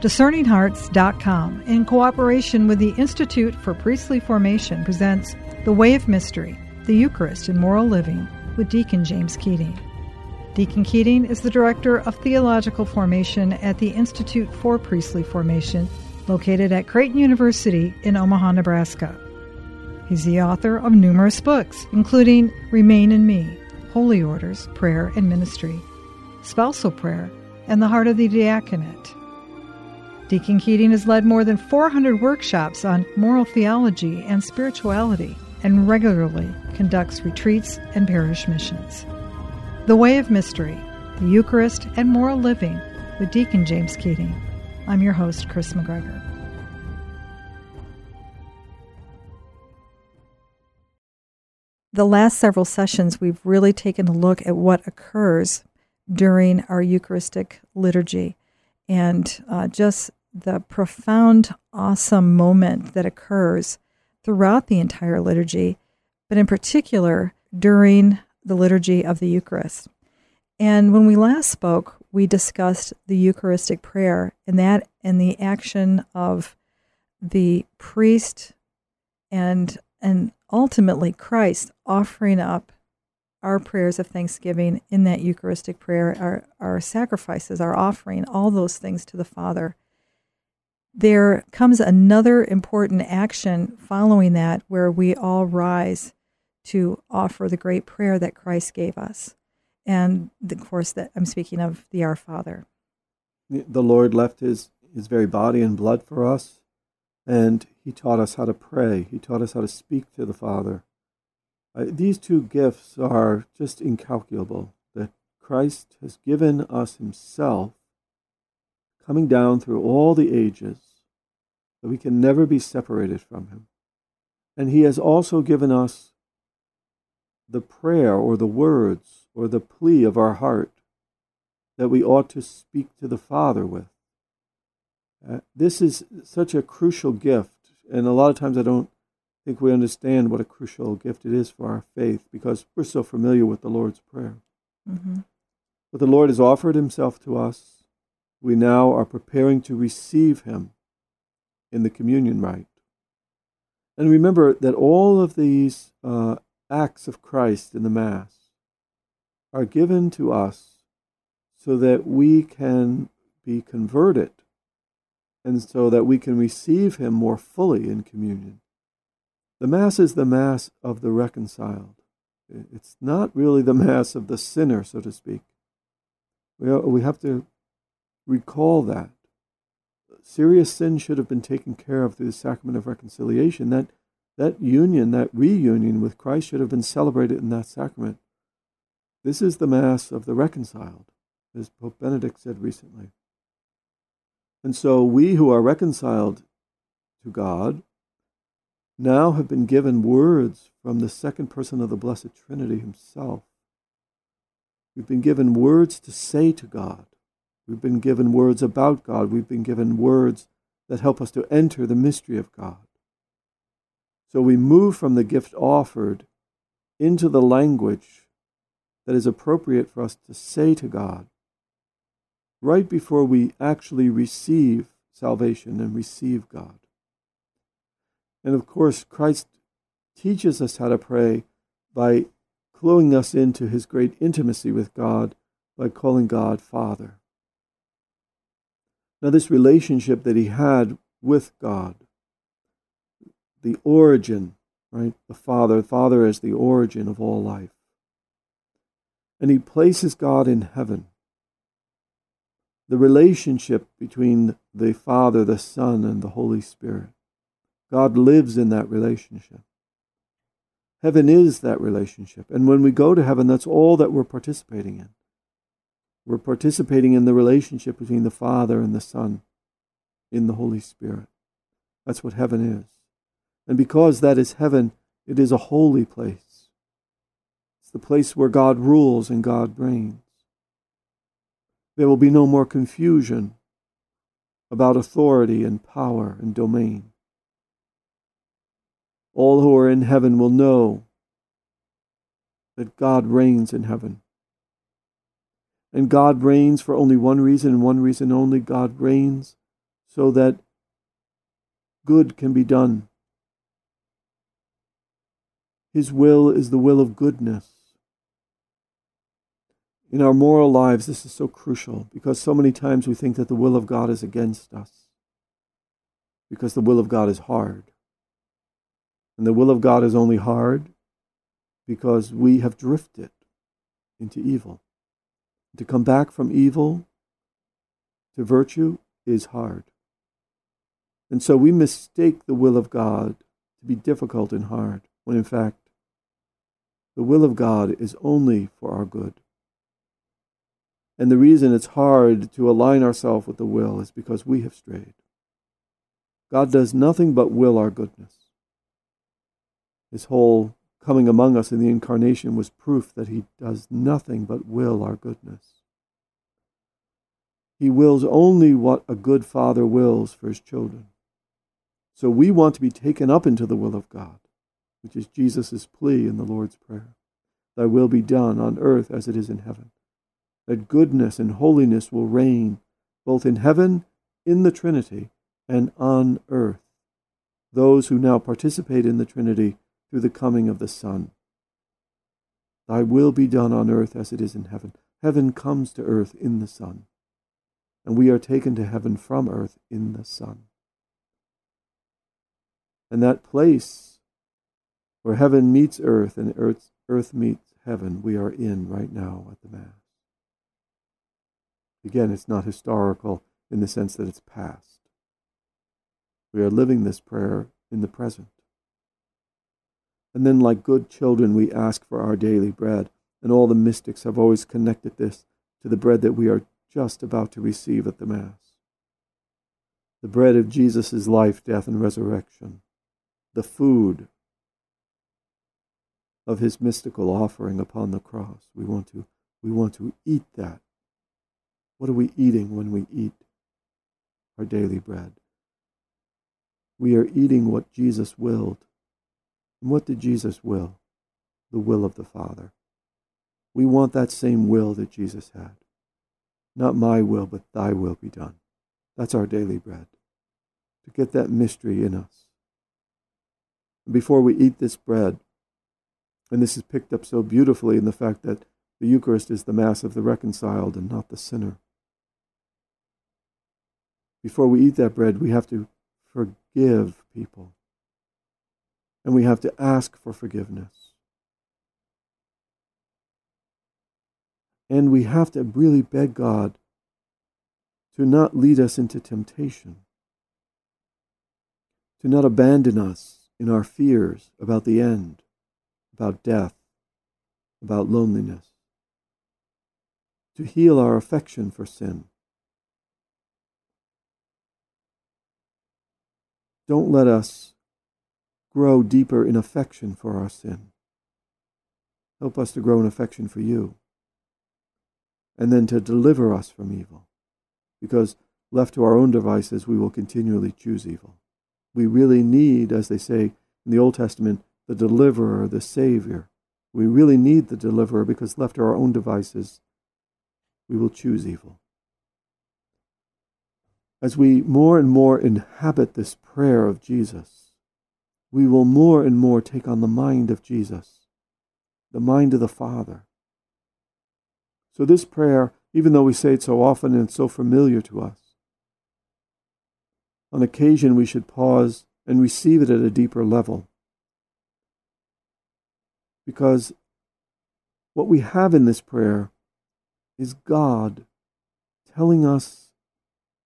DiscerningHearts.com, in cooperation with the Institute for Priestly Formation, presents The Way of Mystery, the Eucharist in Moral Living, with Deacon James Keating. Deacon Keating is the Director of Theological Formation at the Institute for Priestly Formation, located at Creighton University in Omaha, Nebraska. He's the author of numerous books, including Remain in Me, Holy Orders, Prayer and Ministry, Spousal Prayer, and The Heart of the Diaconate. Deacon Keating has led more than 400 workshops on moral theology and spirituality and regularly conducts retreats and parish missions. The Way of Mystery, the Eucharist, and Moral Living with Deacon James Keating. I'm your host, Chris McGregor. The last several sessions, we've really taken a look at what occurs during our Eucharistic liturgy and uh, just the profound, awesome moment that occurs throughout the entire liturgy, but in particular during the liturgy of the Eucharist. And when we last spoke, we discussed the Eucharistic prayer and that and the action of the priest and and ultimately Christ offering up our prayers of thanksgiving in that Eucharistic prayer, our, our sacrifices, our offering, all those things to the Father. There comes another important action following that where we all rise to offer the great prayer that Christ gave us. And of course, that I'm speaking of the Our Father. The Lord left his, his very body and blood for us, and he taught us how to pray. He taught us how to speak to the Father. Uh, these two gifts are just incalculable that Christ has given us Himself, coming down through all the ages, that we can never be separated from Him. And He has also given us the prayer or the words or the plea of our heart that we ought to speak to the Father with. Uh, this is such a crucial gift, and a lot of times I don't think we understand what a crucial gift it is for our faith because we're so familiar with the Lord's Prayer. Mm-hmm. But the Lord has offered Himself to us. We now are preparing to receive Him in the communion rite. And remember that all of these uh, acts of Christ in the Mass are given to us so that we can be converted and so that we can receive Him more fully in communion. The Mass is the Mass of the reconciled. It's not really the Mass of the sinner, so to speak. We have to recall that. Serious sin should have been taken care of through the sacrament of reconciliation. That, that union, that reunion with Christ should have been celebrated in that sacrament. This is the Mass of the reconciled, as Pope Benedict said recently. And so we who are reconciled to God now have been given words from the second person of the Blessed Trinity himself. We've been given words to say to God. We've been given words about God. We've been given words that help us to enter the mystery of God. So we move from the gift offered into the language that is appropriate for us to say to God right before we actually receive salvation and receive God. And of course, Christ teaches us how to pray by cluing us into his great intimacy with God by calling God Father. Now, this relationship that he had with God, the origin, right? The Father, Father as the origin of all life. And he places God in heaven. The relationship between the Father, the Son, and the Holy Spirit. God lives in that relationship. Heaven is that relationship. And when we go to heaven, that's all that we're participating in. We're participating in the relationship between the Father and the Son in the Holy Spirit. That's what heaven is. And because that is heaven, it is a holy place. It's the place where God rules and God reigns. There will be no more confusion about authority and power and domain. All who are in heaven will know that God reigns in heaven. And God reigns for only one reason and one reason only God reigns so that good can be done. His will is the will of goodness. In our moral lives, this is so crucial because so many times we think that the will of God is against us because the will of God is hard. And the will of God is only hard because we have drifted into evil. To come back from evil to virtue is hard. And so we mistake the will of God to be difficult and hard, when in fact, the will of God is only for our good. And the reason it's hard to align ourselves with the will is because we have strayed. God does nothing but will our goodness. His whole coming among us in the incarnation was proof that he does nothing but will our goodness. He wills only what a good father wills for his children. So we want to be taken up into the will of God, which is Jesus' plea in the Lord's Prayer. Thy will be done on earth as it is in heaven. That goodness and holiness will reign both in heaven, in the Trinity, and on earth. Those who now participate in the Trinity through the coming of the Son. Thy will be done on earth as it is in heaven. Heaven comes to earth in the Son, and we are taken to heaven from earth in the Son. And that place where heaven meets earth and earth, earth meets heaven, we are in right now at the Mass. Again, it's not historical in the sense that it's past. We are living this prayer in the present. And then, like good children, we ask for our daily bread. And all the mystics have always connected this to the bread that we are just about to receive at the Mass. The bread of Jesus' life, death, and resurrection. The food of his mystical offering upon the cross. We want to, we want to eat that. What are we eating when we eat our daily bread? We are eating what Jesus willed. And what did Jesus will? The will of the Father. We want that same will that Jesus had. Not my will, but thy will be done. That's our daily bread. To get that mystery in us. Before we eat this bread, and this is picked up so beautifully in the fact that the Eucharist is the Mass of the reconciled and not the sinner. Before we eat that bread, we have to forgive people and we have to ask for forgiveness. And we have to really beg God to not lead us into temptation, to not abandon us in our fears about the end, about death, about loneliness, to heal our affection for sin. Don't let us grow deeper in affection for our sin. Help us to grow in affection for you. And then to deliver us from evil. Because left to our own devices, we will continually choose evil. We really need, as they say in the Old Testament, the deliverer, the Savior. We really need the deliverer because left to our own devices, we will choose evil. As we more and more inhabit this prayer of Jesus, we will more and more take on the mind of Jesus, the mind of the Father. So, this prayer, even though we say it so often and so familiar to us, on occasion we should pause and receive it at a deeper level. Because what we have in this prayer is God telling us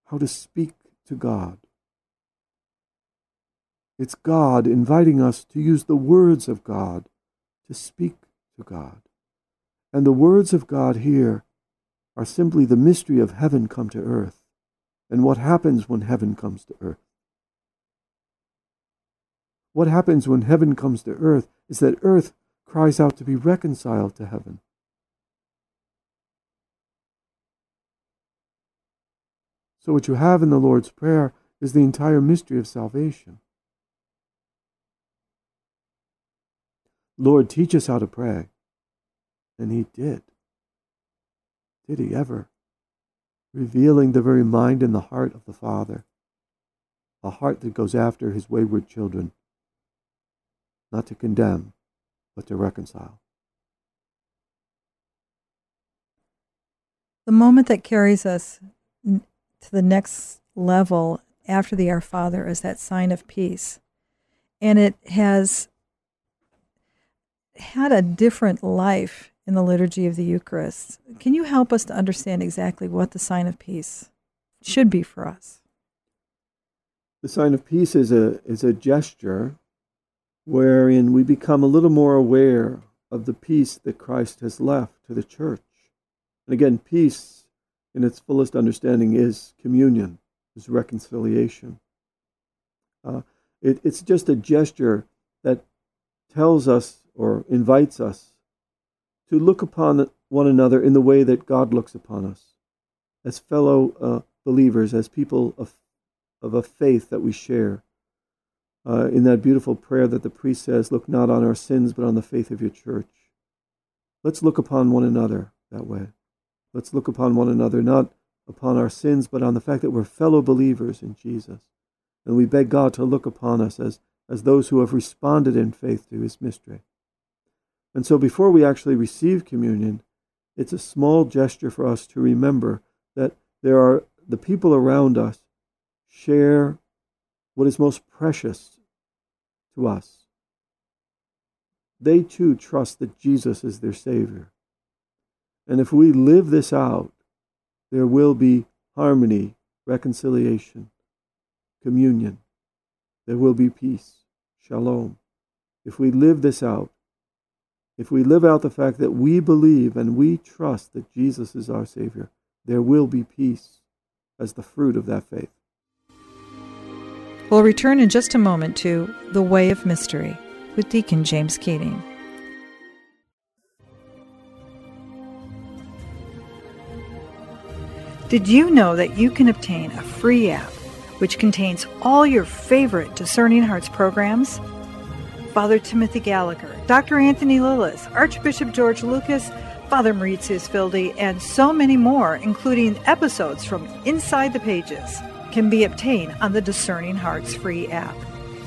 how to speak to God. It's God inviting us to use the words of God to speak to God. And the words of God here are simply the mystery of heaven come to earth and what happens when heaven comes to earth. What happens when heaven comes to earth is that earth cries out to be reconciled to heaven. So, what you have in the Lord's Prayer is the entire mystery of salvation. Lord, teach us how to pray. And he did. Did he ever? Revealing the very mind and the heart of the Father a heart that goes after his wayward children, not to condemn, but to reconcile. The moment that carries us to the next level after the Our Father is that sign of peace. And it has had a different life in the liturgy of the Eucharist. Can you help us to understand exactly what the sign of peace should be for us? The sign of peace is a, is a gesture wherein we become a little more aware of the peace that Christ has left to the church. And again, peace in its fullest understanding is communion, is reconciliation. Uh, it, it's just a gesture that tells us or invites us to look upon one another in the way that God looks upon us, as fellow uh, believers, as people of, of a faith that we share. Uh, in that beautiful prayer that the priest says, Look not on our sins, but on the faith of your church. Let's look upon one another that way. Let's look upon one another, not upon our sins, but on the fact that we're fellow believers in Jesus. And we beg God to look upon us as, as those who have responded in faith to his mystery. And so before we actually receive communion, it's a small gesture for us to remember that there are the people around us share what is most precious to us. They too trust that Jesus is their Savior. And if we live this out, there will be harmony, reconciliation, communion. There will be peace, shalom. If we live this out, if we live out the fact that we believe and we trust that Jesus is our Savior, there will be peace as the fruit of that faith. We'll return in just a moment to The Way of Mystery with Deacon James Keating. Did you know that you can obtain a free app which contains all your favorite Discerning Hearts programs? Father Timothy Gallagher, Dr. Anthony Lilles, Archbishop George Lucas, Father Mauritius Wilde, and so many more, including episodes from Inside the Pages, can be obtained on the Discerning Hearts free app.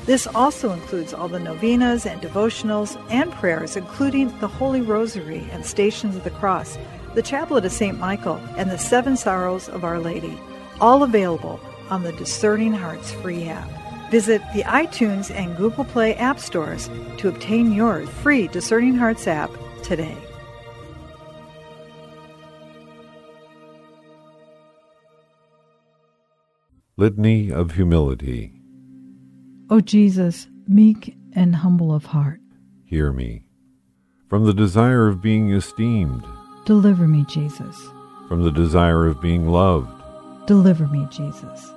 This also includes all the novenas and devotionals and prayers, including the Holy Rosary and Stations of the Cross the Chaplet of St. Michael, and the Seven Sorrows of Our Lady, all available on the Discerning Hearts free app. Visit the iTunes and Google Play app stores to obtain your free Discerning Hearts app today. Litany of Humility. O Jesus, meek and humble of heart, hear me. From the desire of being esteemed, Deliver me, Jesus. From the desire of being loved. Deliver me, Jesus.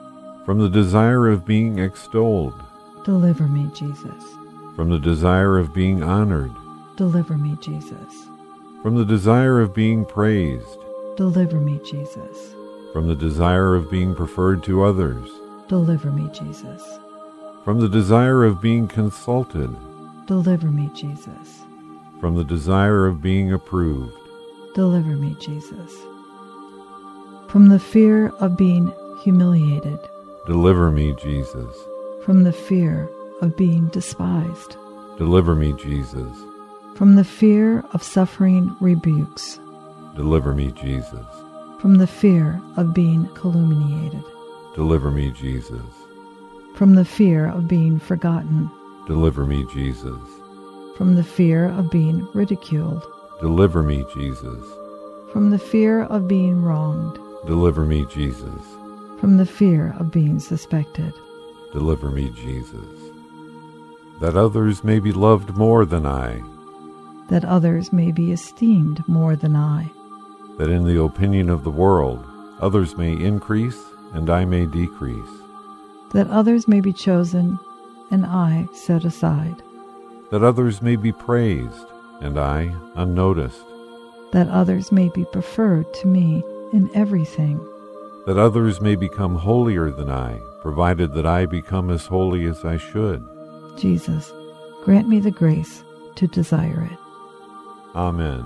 From the desire of being extolled. Deliver me, Jesus. From the desire of being honored. Deliver me, Jesus. From the desire of being praised. Deliver me, Jesus. From the desire of being preferred to others. Deliver me, Jesus. From the desire of being consulted. Deliver me, Jesus. From the desire of being approved. Deliver me, Jesus. From the fear of being humiliated. Deliver me, Jesus. From the fear of being despised. Deliver me, Jesus. From the fear of suffering rebukes. Deliver me, Jesus. From the fear of being calumniated. Deliver me, Jesus. From the fear of being forgotten. Deliver me, Jesus. From the fear of being ridiculed. Deliver me, Jesus. From the fear of being wronged. Deliver me, Jesus. From the fear of being suspected. Deliver me, Jesus. That others may be loved more than I. That others may be esteemed more than I. That in the opinion of the world, others may increase and I may decrease. That others may be chosen and I set aside. That others may be praised and I unnoticed. That others may be preferred to me in everything. That others may become holier than I, provided that I become as holy as I should. Jesus, grant me the grace to desire it. Amen.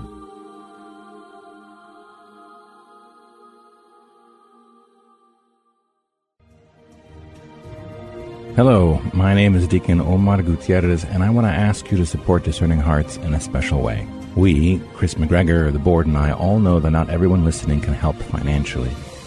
Hello, my name is Deacon Omar Gutierrez, and I want to ask you to support Discerning Hearts in a special way. We, Chris McGregor, the board, and I all know that not everyone listening can help financially.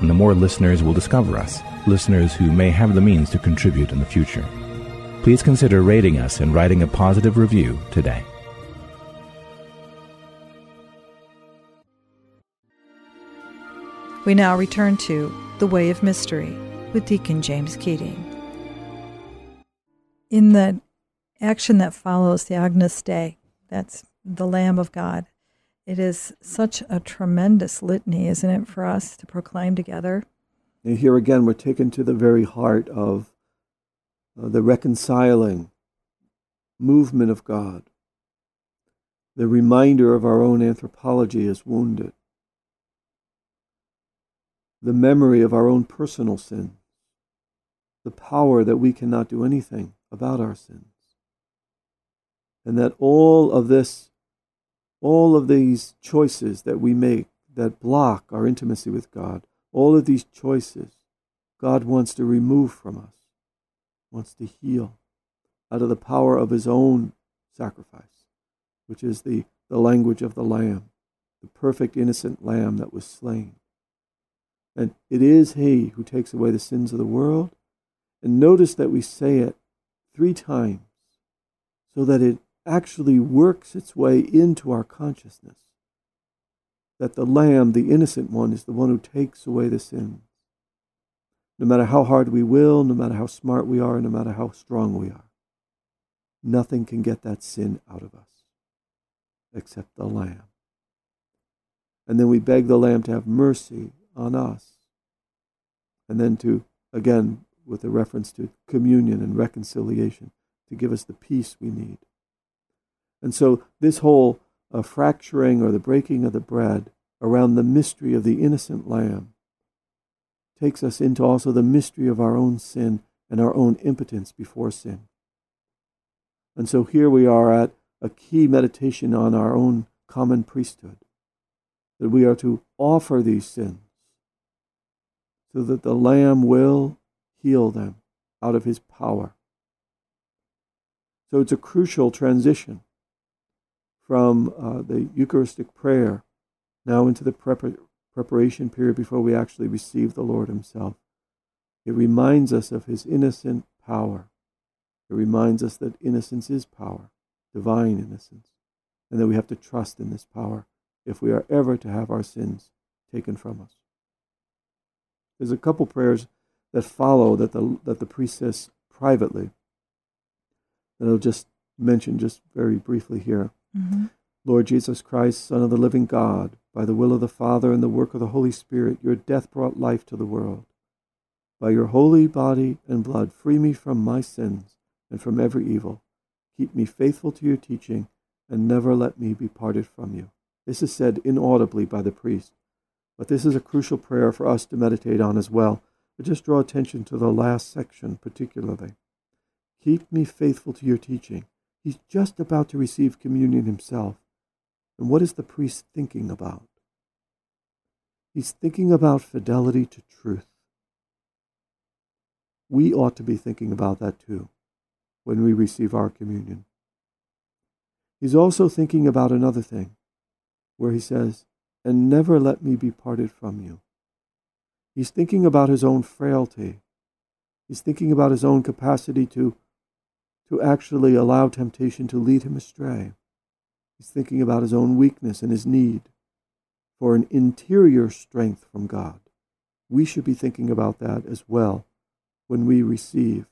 and the more listeners will discover us, listeners who may have the means to contribute in the future. Please consider rating us and writing a positive review today. We now return to The Way of Mystery with Deacon James Keating. In the action that follows the Agnus Dei, that's the Lamb of God, it is such a tremendous litany, isn't it, for us to proclaim together? And here again, we're taken to the very heart of uh, the reconciling movement of God. The reminder of our own anthropology is wounded the memory of our own personal sin, the power that we cannot do anything about our sins. And that all of this, all of these choices that we make that block our intimacy with God, all of these choices, God wants to remove from us, wants to heal out of the power of his own sacrifice, which is the, the language of the Lamb, the perfect innocent Lamb that was slain. And it is He who takes away the sins of the world. And notice that we say it three times so that it actually works its way into our consciousness. That the Lamb, the innocent one, is the one who takes away the sins. No matter how hard we will, no matter how smart we are, no matter how strong we are, nothing can get that sin out of us except the Lamb. And then we beg the Lamb to have mercy on us. And then to, again, with a reference to communion and reconciliation, to give us the peace we need. And so this whole uh, fracturing or the breaking of the bread around the mystery of the innocent lamb takes us into also the mystery of our own sin and our own impotence before sin. And so here we are at a key meditation on our own common priesthood, that we are to offer these sins so that the Lamb will heal them out of his power. So it's a crucial transition from uh, the Eucharistic prayer now into the prep- preparation period before we actually receive the Lord Himself. It reminds us of His innocent power. It reminds us that innocence is power, divine innocence, and that we have to trust in this power if we are ever to have our sins taken from us. There's a couple prayers that follow that the that the priest says privately. That I'll just mention just very briefly here. Mm-hmm. Lord Jesus Christ, Son of the living God, by the will of the Father and the work of the Holy Spirit, your death brought life to the world. By your holy body and blood, free me from my sins and from every evil. Keep me faithful to your teaching, and never let me be parted from you. This is said inaudibly by the priest. But this is a crucial prayer for us to meditate on as well. But just draw attention to the last section particularly. Keep me faithful to your teaching. He's just about to receive communion himself. And what is the priest thinking about? He's thinking about fidelity to truth. We ought to be thinking about that too when we receive our communion. He's also thinking about another thing, where he says, and never let me be parted from you. He's thinking about his own frailty. He's thinking about his own capacity to, to actually allow temptation to lead him astray. He's thinking about his own weakness and his need for an interior strength from God. We should be thinking about that as well when we receive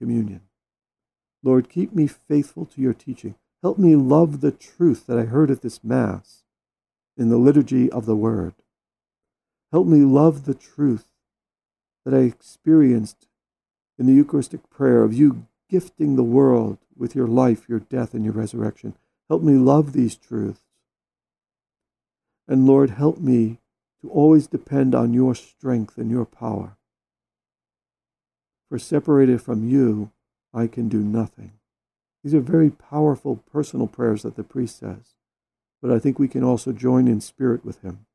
communion. Lord, keep me faithful to your teaching. Help me love the truth that I heard at this Mass in the liturgy of the Word. Help me love the truth that I experienced in the Eucharistic prayer of you gifting the world with your life, your death, and your resurrection. Help me love these truths. And Lord, help me to always depend on your strength and your power. For separated from you, I can do nothing. These are very powerful personal prayers that the priest says, but I think we can also join in spirit with him.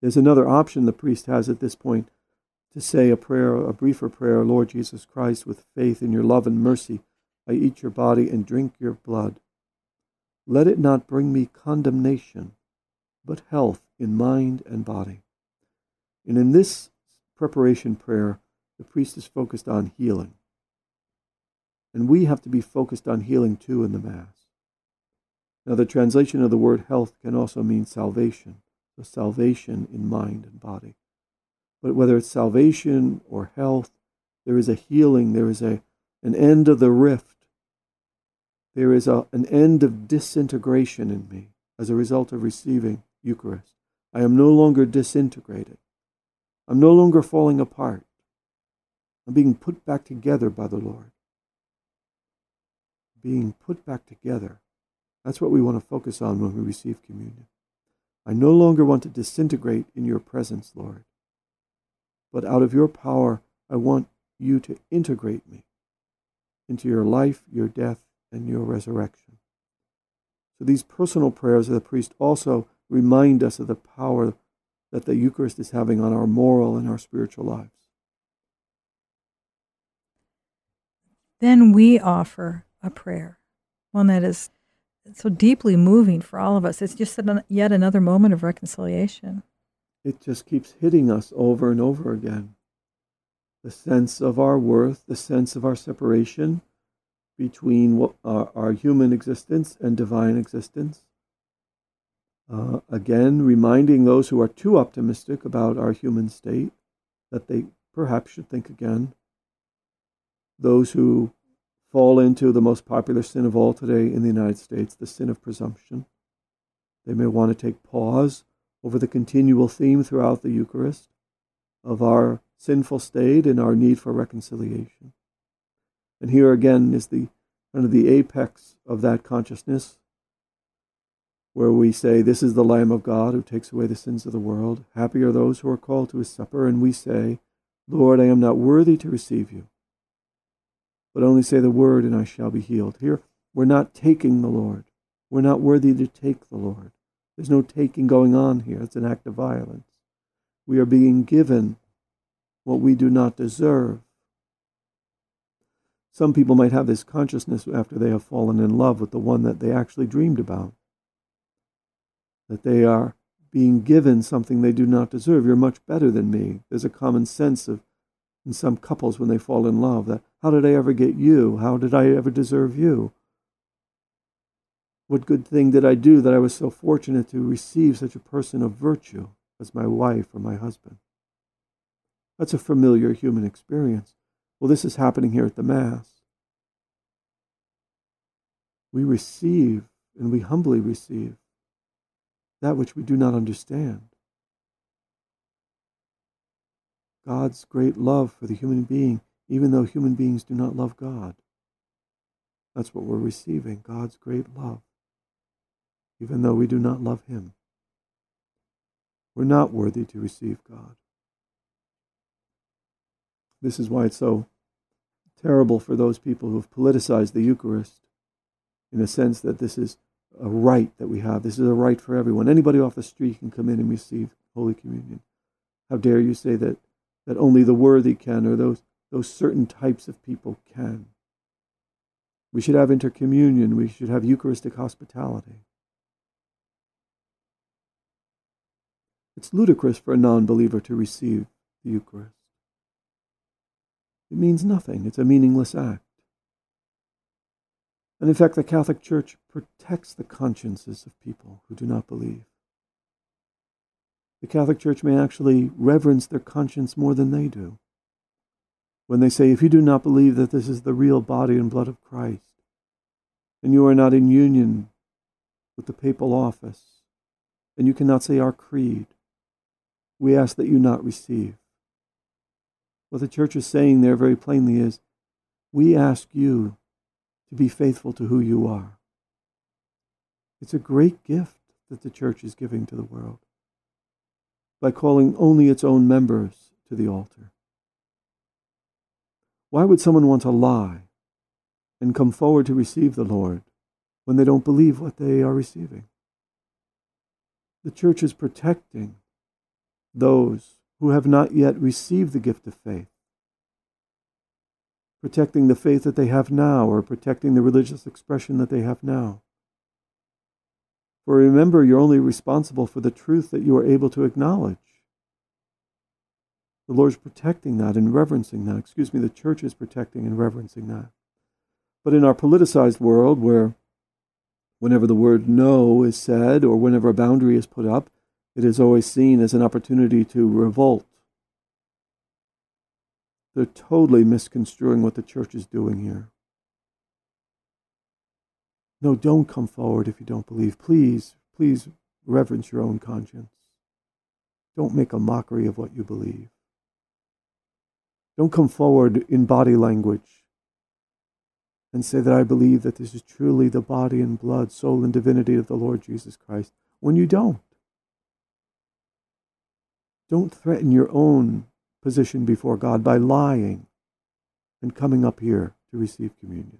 There's another option the priest has at this point to say a prayer, a briefer prayer, Lord Jesus Christ, with faith in your love and mercy, I eat your body and drink your blood. Let it not bring me condemnation, but health in mind and body. And in this preparation prayer, the priest is focused on healing. And we have to be focused on healing too in the Mass. Now, the translation of the word health can also mean salvation, the salvation in mind and body. But whether it's salvation or health, there is a healing, there is a, an end of the rift, there is a, an end of disintegration in me as a result of receiving Eucharist. I am no longer disintegrated. I'm no longer falling apart. I'm being put back together by the Lord. Being put back together. That's what we want to focus on when we receive communion. I no longer want to disintegrate in your presence, Lord. But out of your power, I want you to integrate me into your life, your death, and your resurrection. So these personal prayers of the priest also remind us of the power that the Eucharist is having on our moral and our spiritual lives. Then we offer a prayer, one that is so deeply moving for all of us. It's just yet another moment of reconciliation. It just keeps hitting us over and over again. The sense of our worth, the sense of our separation between what, our, our human existence and divine existence. Uh, again, reminding those who are too optimistic about our human state that they perhaps should think again. Those who fall into the most popular sin of all today in the United States, the sin of presumption. They may want to take pause over the continual theme throughout the Eucharist of our sinful state and our need for reconciliation. And here again is the kind of the apex of that consciousness where we say, This is the Lamb of God who takes away the sins of the world. Happy are those who are called to his supper. And we say, Lord, I am not worthy to receive you, but only say the word and I shall be healed. Here, we're not taking the Lord. We're not worthy to take the Lord. There's no taking going on here. It's an act of violence. We are being given what we do not deserve. Some people might have this consciousness after they have fallen in love with the one that they actually dreamed about. That they are being given something they do not deserve. You're much better than me. There's a common sense of in some couples when they fall in love that how did I ever get you? How did I ever deserve you? What good thing did I do that I was so fortunate to receive such a person of virtue as my wife or my husband? That's a familiar human experience. Well, this is happening here at the Mass. We receive and we humbly receive that which we do not understand. God's great love for the human being, even though human beings do not love God. That's what we're receiving God's great love even though we do not love Him. We're not worthy to receive God. This is why it's so terrible for those people who have politicized the Eucharist in a sense that this is a right that we have. This is a right for everyone. Anybody off the street can come in and receive Holy Communion. How dare you say that, that only the worthy can or those, those certain types of people can? We should have intercommunion. We should have Eucharistic hospitality. It's ludicrous for a non believer to receive the Eucharist. It means nothing, it's a meaningless act. And in fact, the Catholic Church protects the consciences of people who do not believe. The Catholic Church may actually reverence their conscience more than they do. When they say, if you do not believe that this is the real body and blood of Christ, and you are not in union with the papal office, and you cannot say our creed, we ask that you not receive. What the church is saying there very plainly is we ask you to be faithful to who you are. It's a great gift that the church is giving to the world by calling only its own members to the altar. Why would someone want to lie and come forward to receive the Lord when they don't believe what they are receiving? The church is protecting those who have not yet received the gift of faith, protecting the faith that they have now, or protecting the religious expression that they have now. For remember, you're only responsible for the truth that you are able to acknowledge. The Lord's protecting that and reverencing that. Excuse me, the church is protecting and reverencing that. But in our politicized world, where whenever the word no is said or whenever a boundary is put up, it is always seen as an opportunity to revolt. They're totally misconstruing what the church is doing here. No, don't come forward if you don't believe. Please, please reverence your own conscience. Don't make a mockery of what you believe. Don't come forward in body language and say that I believe that this is truly the body and blood, soul and divinity of the Lord Jesus Christ when you don't. Don't threaten your own position before God by lying and coming up here to receive communion.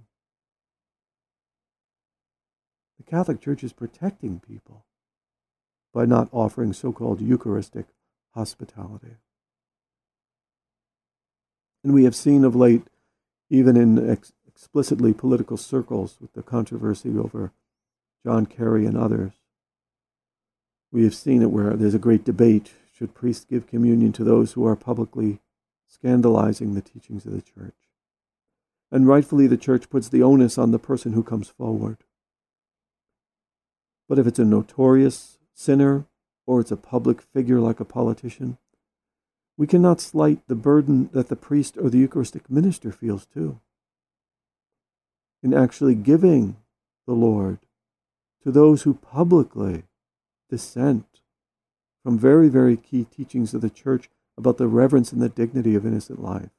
The Catholic Church is protecting people by not offering so called Eucharistic hospitality. And we have seen of late, even in ex- explicitly political circles, with the controversy over John Kerry and others, we have seen it where there's a great debate should priests give communion to those who are publicly scandalizing the teachings of the church? And rightfully, the church puts the onus on the person who comes forward. But if it's a notorious sinner or it's a public figure like a politician, we cannot slight the burden that the priest or the Eucharistic minister feels too. In actually giving the Lord to those who publicly dissent from very, very key teachings of the church about the reverence and the dignity of innocent life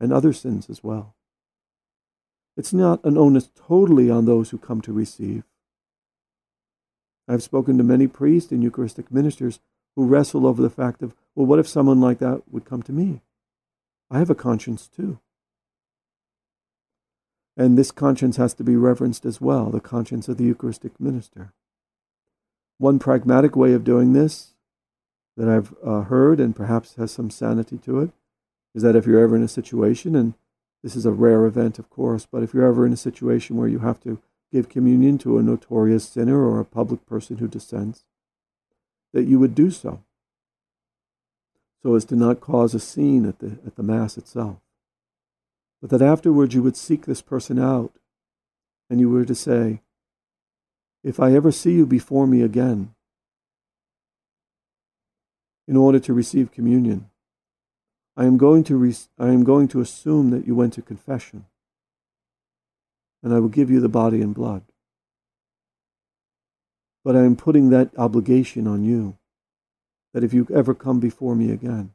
and other sins as well. It's not an onus totally on those who come to receive. I've spoken to many priests and Eucharistic ministers who wrestle over the fact of, well, what if someone like that would come to me? I have a conscience too. And this conscience has to be reverenced as well, the conscience of the Eucharistic minister. One pragmatic way of doing this that I've uh, heard and perhaps has some sanity to it is that if you're ever in a situation, and this is a rare event, of course, but if you're ever in a situation where you have to give communion to a notorious sinner or a public person who dissents, that you would do so, so as to not cause a scene at the, at the Mass itself. But that afterwards you would seek this person out and you were to say, If I ever see you before me again, in order to receive communion. I am going to, re- I am going to assume that you went to confession, and I will give you the body and blood. But I am putting that obligation on you, that if you ever come before me again,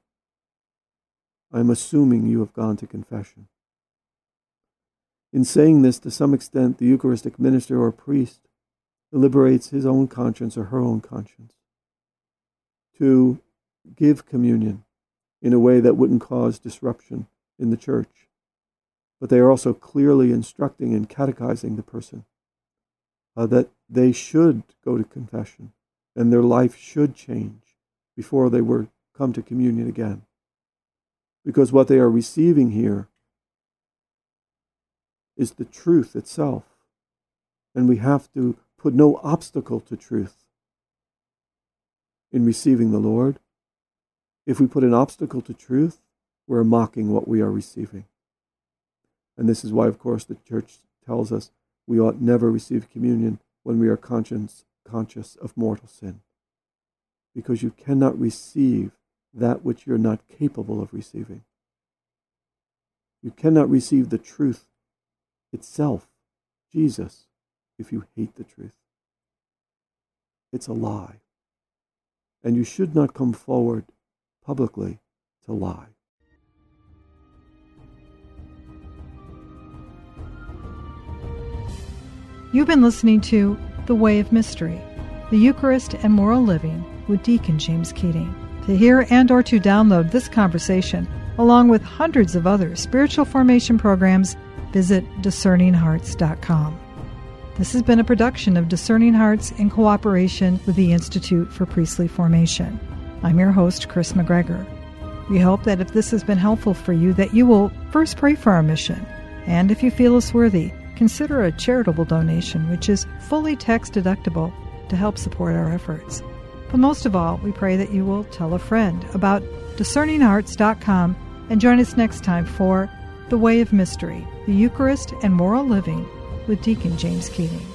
I am assuming you have gone to confession. In saying this, to some extent, the Eucharistic minister or priest liberates his own conscience or her own conscience to give communion in a way that wouldn't cause disruption in the church. But they are also clearly instructing and catechizing the person uh, that they should go to confession and their life should change before they were come to communion again. Because what they are receiving here is the truth itself. And we have to put no obstacle to truth in receiving the Lord if we put an obstacle to truth, we're mocking what we are receiving. And this is why, of course, the church tells us we ought never receive communion when we are conscious, conscious of mortal sin. Because you cannot receive that which you're not capable of receiving. You cannot receive the truth itself, Jesus, if you hate the truth. It's a lie. And you should not come forward publicly to lie. You've been listening to The Way of Mystery, the Eucharist and Moral Living with Deacon James Keating. To hear and or to download this conversation, along with hundreds of other spiritual formation programs, visit discerninghearts.com. This has been a production of Discerning Hearts in cooperation with the Institute for Priestly Formation. I'm your host, Kris McGregor. We hope that if this has been helpful for you, that you will first pray for our mission, and if you feel us worthy, consider a charitable donation, which is fully tax deductible to help support our efforts. But most of all, we pray that you will tell a friend about discerninghearts.com and join us next time for The Way of Mystery, the Eucharist and Moral Living with Deacon James Keating.